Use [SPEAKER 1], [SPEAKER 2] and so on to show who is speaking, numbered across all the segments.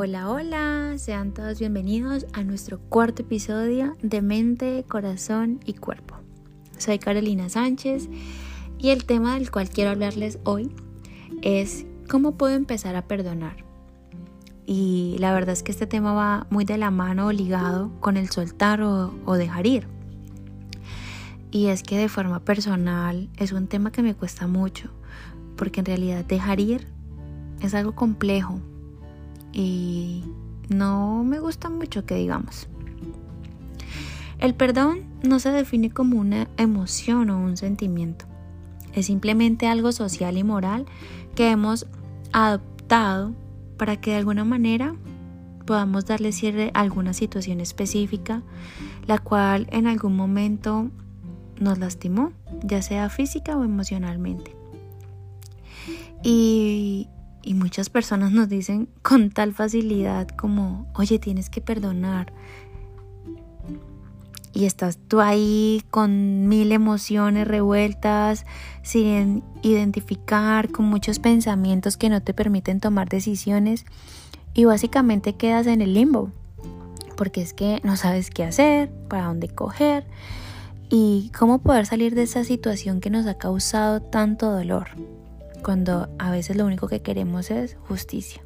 [SPEAKER 1] Hola, hola, sean todos bienvenidos a nuestro cuarto episodio de Mente, Corazón y Cuerpo. Soy Carolina Sánchez y el tema del cual quiero hablarles hoy es cómo puedo empezar a perdonar. Y la verdad es que este tema va muy de la mano o ligado con el soltar o, o dejar ir. Y es que de forma personal es un tema que me cuesta mucho, porque en realidad dejar ir es algo complejo, y no me gusta mucho que digamos. El perdón no se define como una emoción o un sentimiento. Es simplemente algo social y moral que hemos adoptado para que de alguna manera podamos darle cierre a alguna situación específica, la cual en algún momento nos lastimó, ya sea física o emocionalmente. Y y muchas personas nos dicen con tal facilidad como, oye, tienes que perdonar. Y estás tú ahí con mil emociones revueltas, sin identificar, con muchos pensamientos que no te permiten tomar decisiones. Y básicamente quedas en el limbo. Porque es que no sabes qué hacer, para dónde coger y cómo poder salir de esa situación que nos ha causado tanto dolor cuando a veces lo único que queremos es justicia.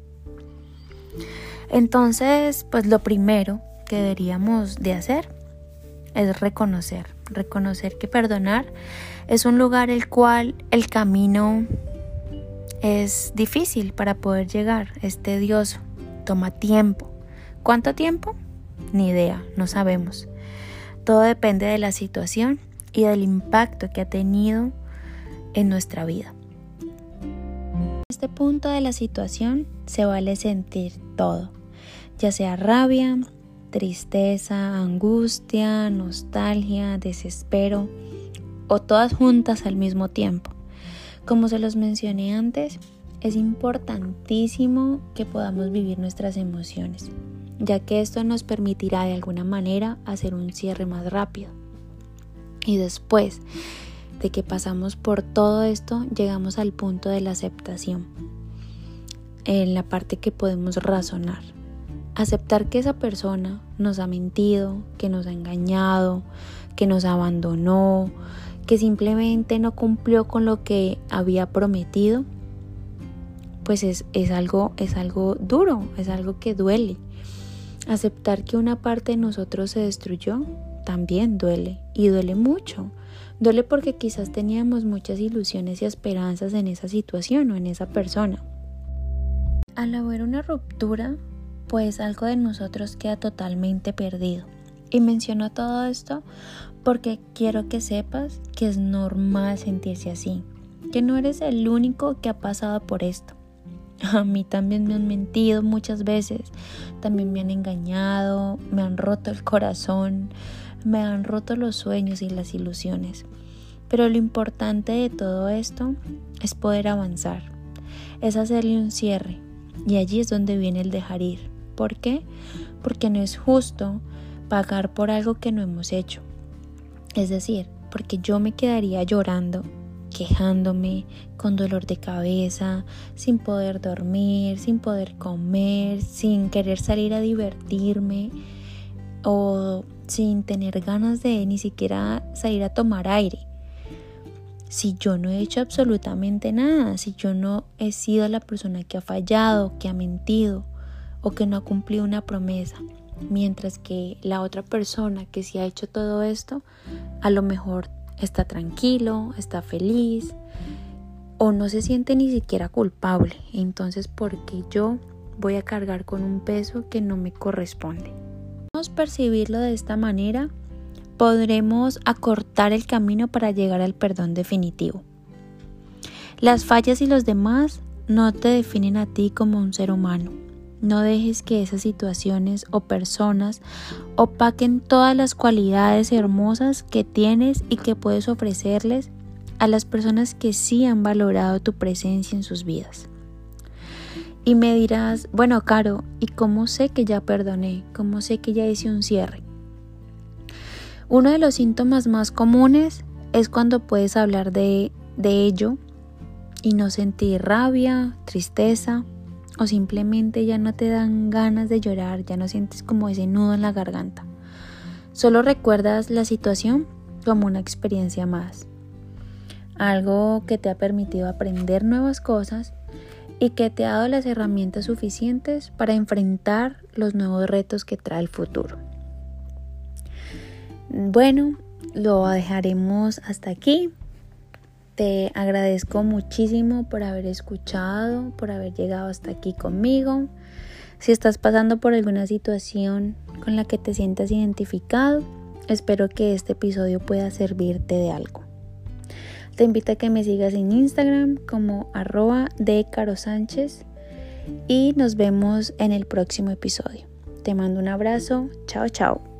[SPEAKER 1] Entonces, pues lo primero que deberíamos de hacer es reconocer, reconocer que perdonar es un lugar el cual el camino es difícil para poder llegar, es tedioso, toma tiempo. ¿Cuánto tiempo? Ni idea, no sabemos. Todo depende de la situación y del impacto que ha tenido en nuestra vida este punto de la situación se vale sentir todo, ya sea rabia, tristeza, angustia, nostalgia, desespero o todas juntas al mismo tiempo. Como se los mencioné antes, es importantísimo que podamos vivir nuestras emociones, ya que esto nos permitirá de alguna manera hacer un cierre más rápido. Y después, que pasamos por todo esto, llegamos al punto de la aceptación, en la parte que podemos razonar. Aceptar que esa persona nos ha mentido, que nos ha engañado, que nos abandonó, que simplemente no cumplió con lo que había prometido, pues es, es, algo, es algo duro, es algo que duele. Aceptar que una parte de nosotros se destruyó también duele y duele mucho Duele porque quizás teníamos muchas ilusiones y esperanzas en esa situación o en esa persona. Al haber una ruptura, pues algo de nosotros queda totalmente perdido. Y menciono todo esto porque quiero que sepas que es normal sentirse así, que no eres el único que ha pasado por esto. A mí también me han mentido muchas veces, también me han engañado, me han roto el corazón, me han roto los sueños y las ilusiones. Pero lo importante de todo esto es poder avanzar, es hacerle un cierre. Y allí es donde viene el dejar ir. ¿Por qué? Porque no es justo pagar por algo que no hemos hecho. Es decir, porque yo me quedaría llorando, quejándome, con dolor de cabeza, sin poder dormir, sin poder comer, sin querer salir a divertirme o sin tener ganas de ni siquiera salir a tomar aire. Si yo no he hecho absolutamente nada, si yo no he sido la persona que ha fallado, que ha mentido o que no ha cumplido una promesa, mientras que la otra persona que sí ha hecho todo esto, a lo mejor está tranquilo, está feliz o no se siente ni siquiera culpable. Entonces, ¿por qué yo voy a cargar con un peso que no me corresponde? Percibirlo de esta manera, podremos acortar el camino para llegar al perdón definitivo. Las fallas y los demás no te definen a ti como un ser humano. No dejes que esas situaciones o personas opaquen todas las cualidades hermosas que tienes y que puedes ofrecerles a las personas que sí han valorado tu presencia en sus vidas. Y me dirás, bueno, Caro, ¿y cómo sé que ya perdoné? ¿Cómo sé que ya hice un cierre? Uno de los síntomas más comunes es cuando puedes hablar de, de ello y no sentir rabia, tristeza o simplemente ya no te dan ganas de llorar, ya no sientes como ese nudo en la garganta. Solo recuerdas la situación como una experiencia más, algo que te ha permitido aprender nuevas cosas y que te ha dado las herramientas suficientes para enfrentar los nuevos retos que trae el futuro. Bueno, lo dejaremos hasta aquí. Te agradezco muchísimo por haber escuchado, por haber llegado hasta aquí conmigo. Si estás pasando por alguna situación con la que te sientas identificado, espero que este episodio pueda servirte de algo. Te invito a que me sigas en Instagram como arroba de Caro Sánchez y nos vemos en el próximo episodio. Te mando un abrazo. Chao, chao.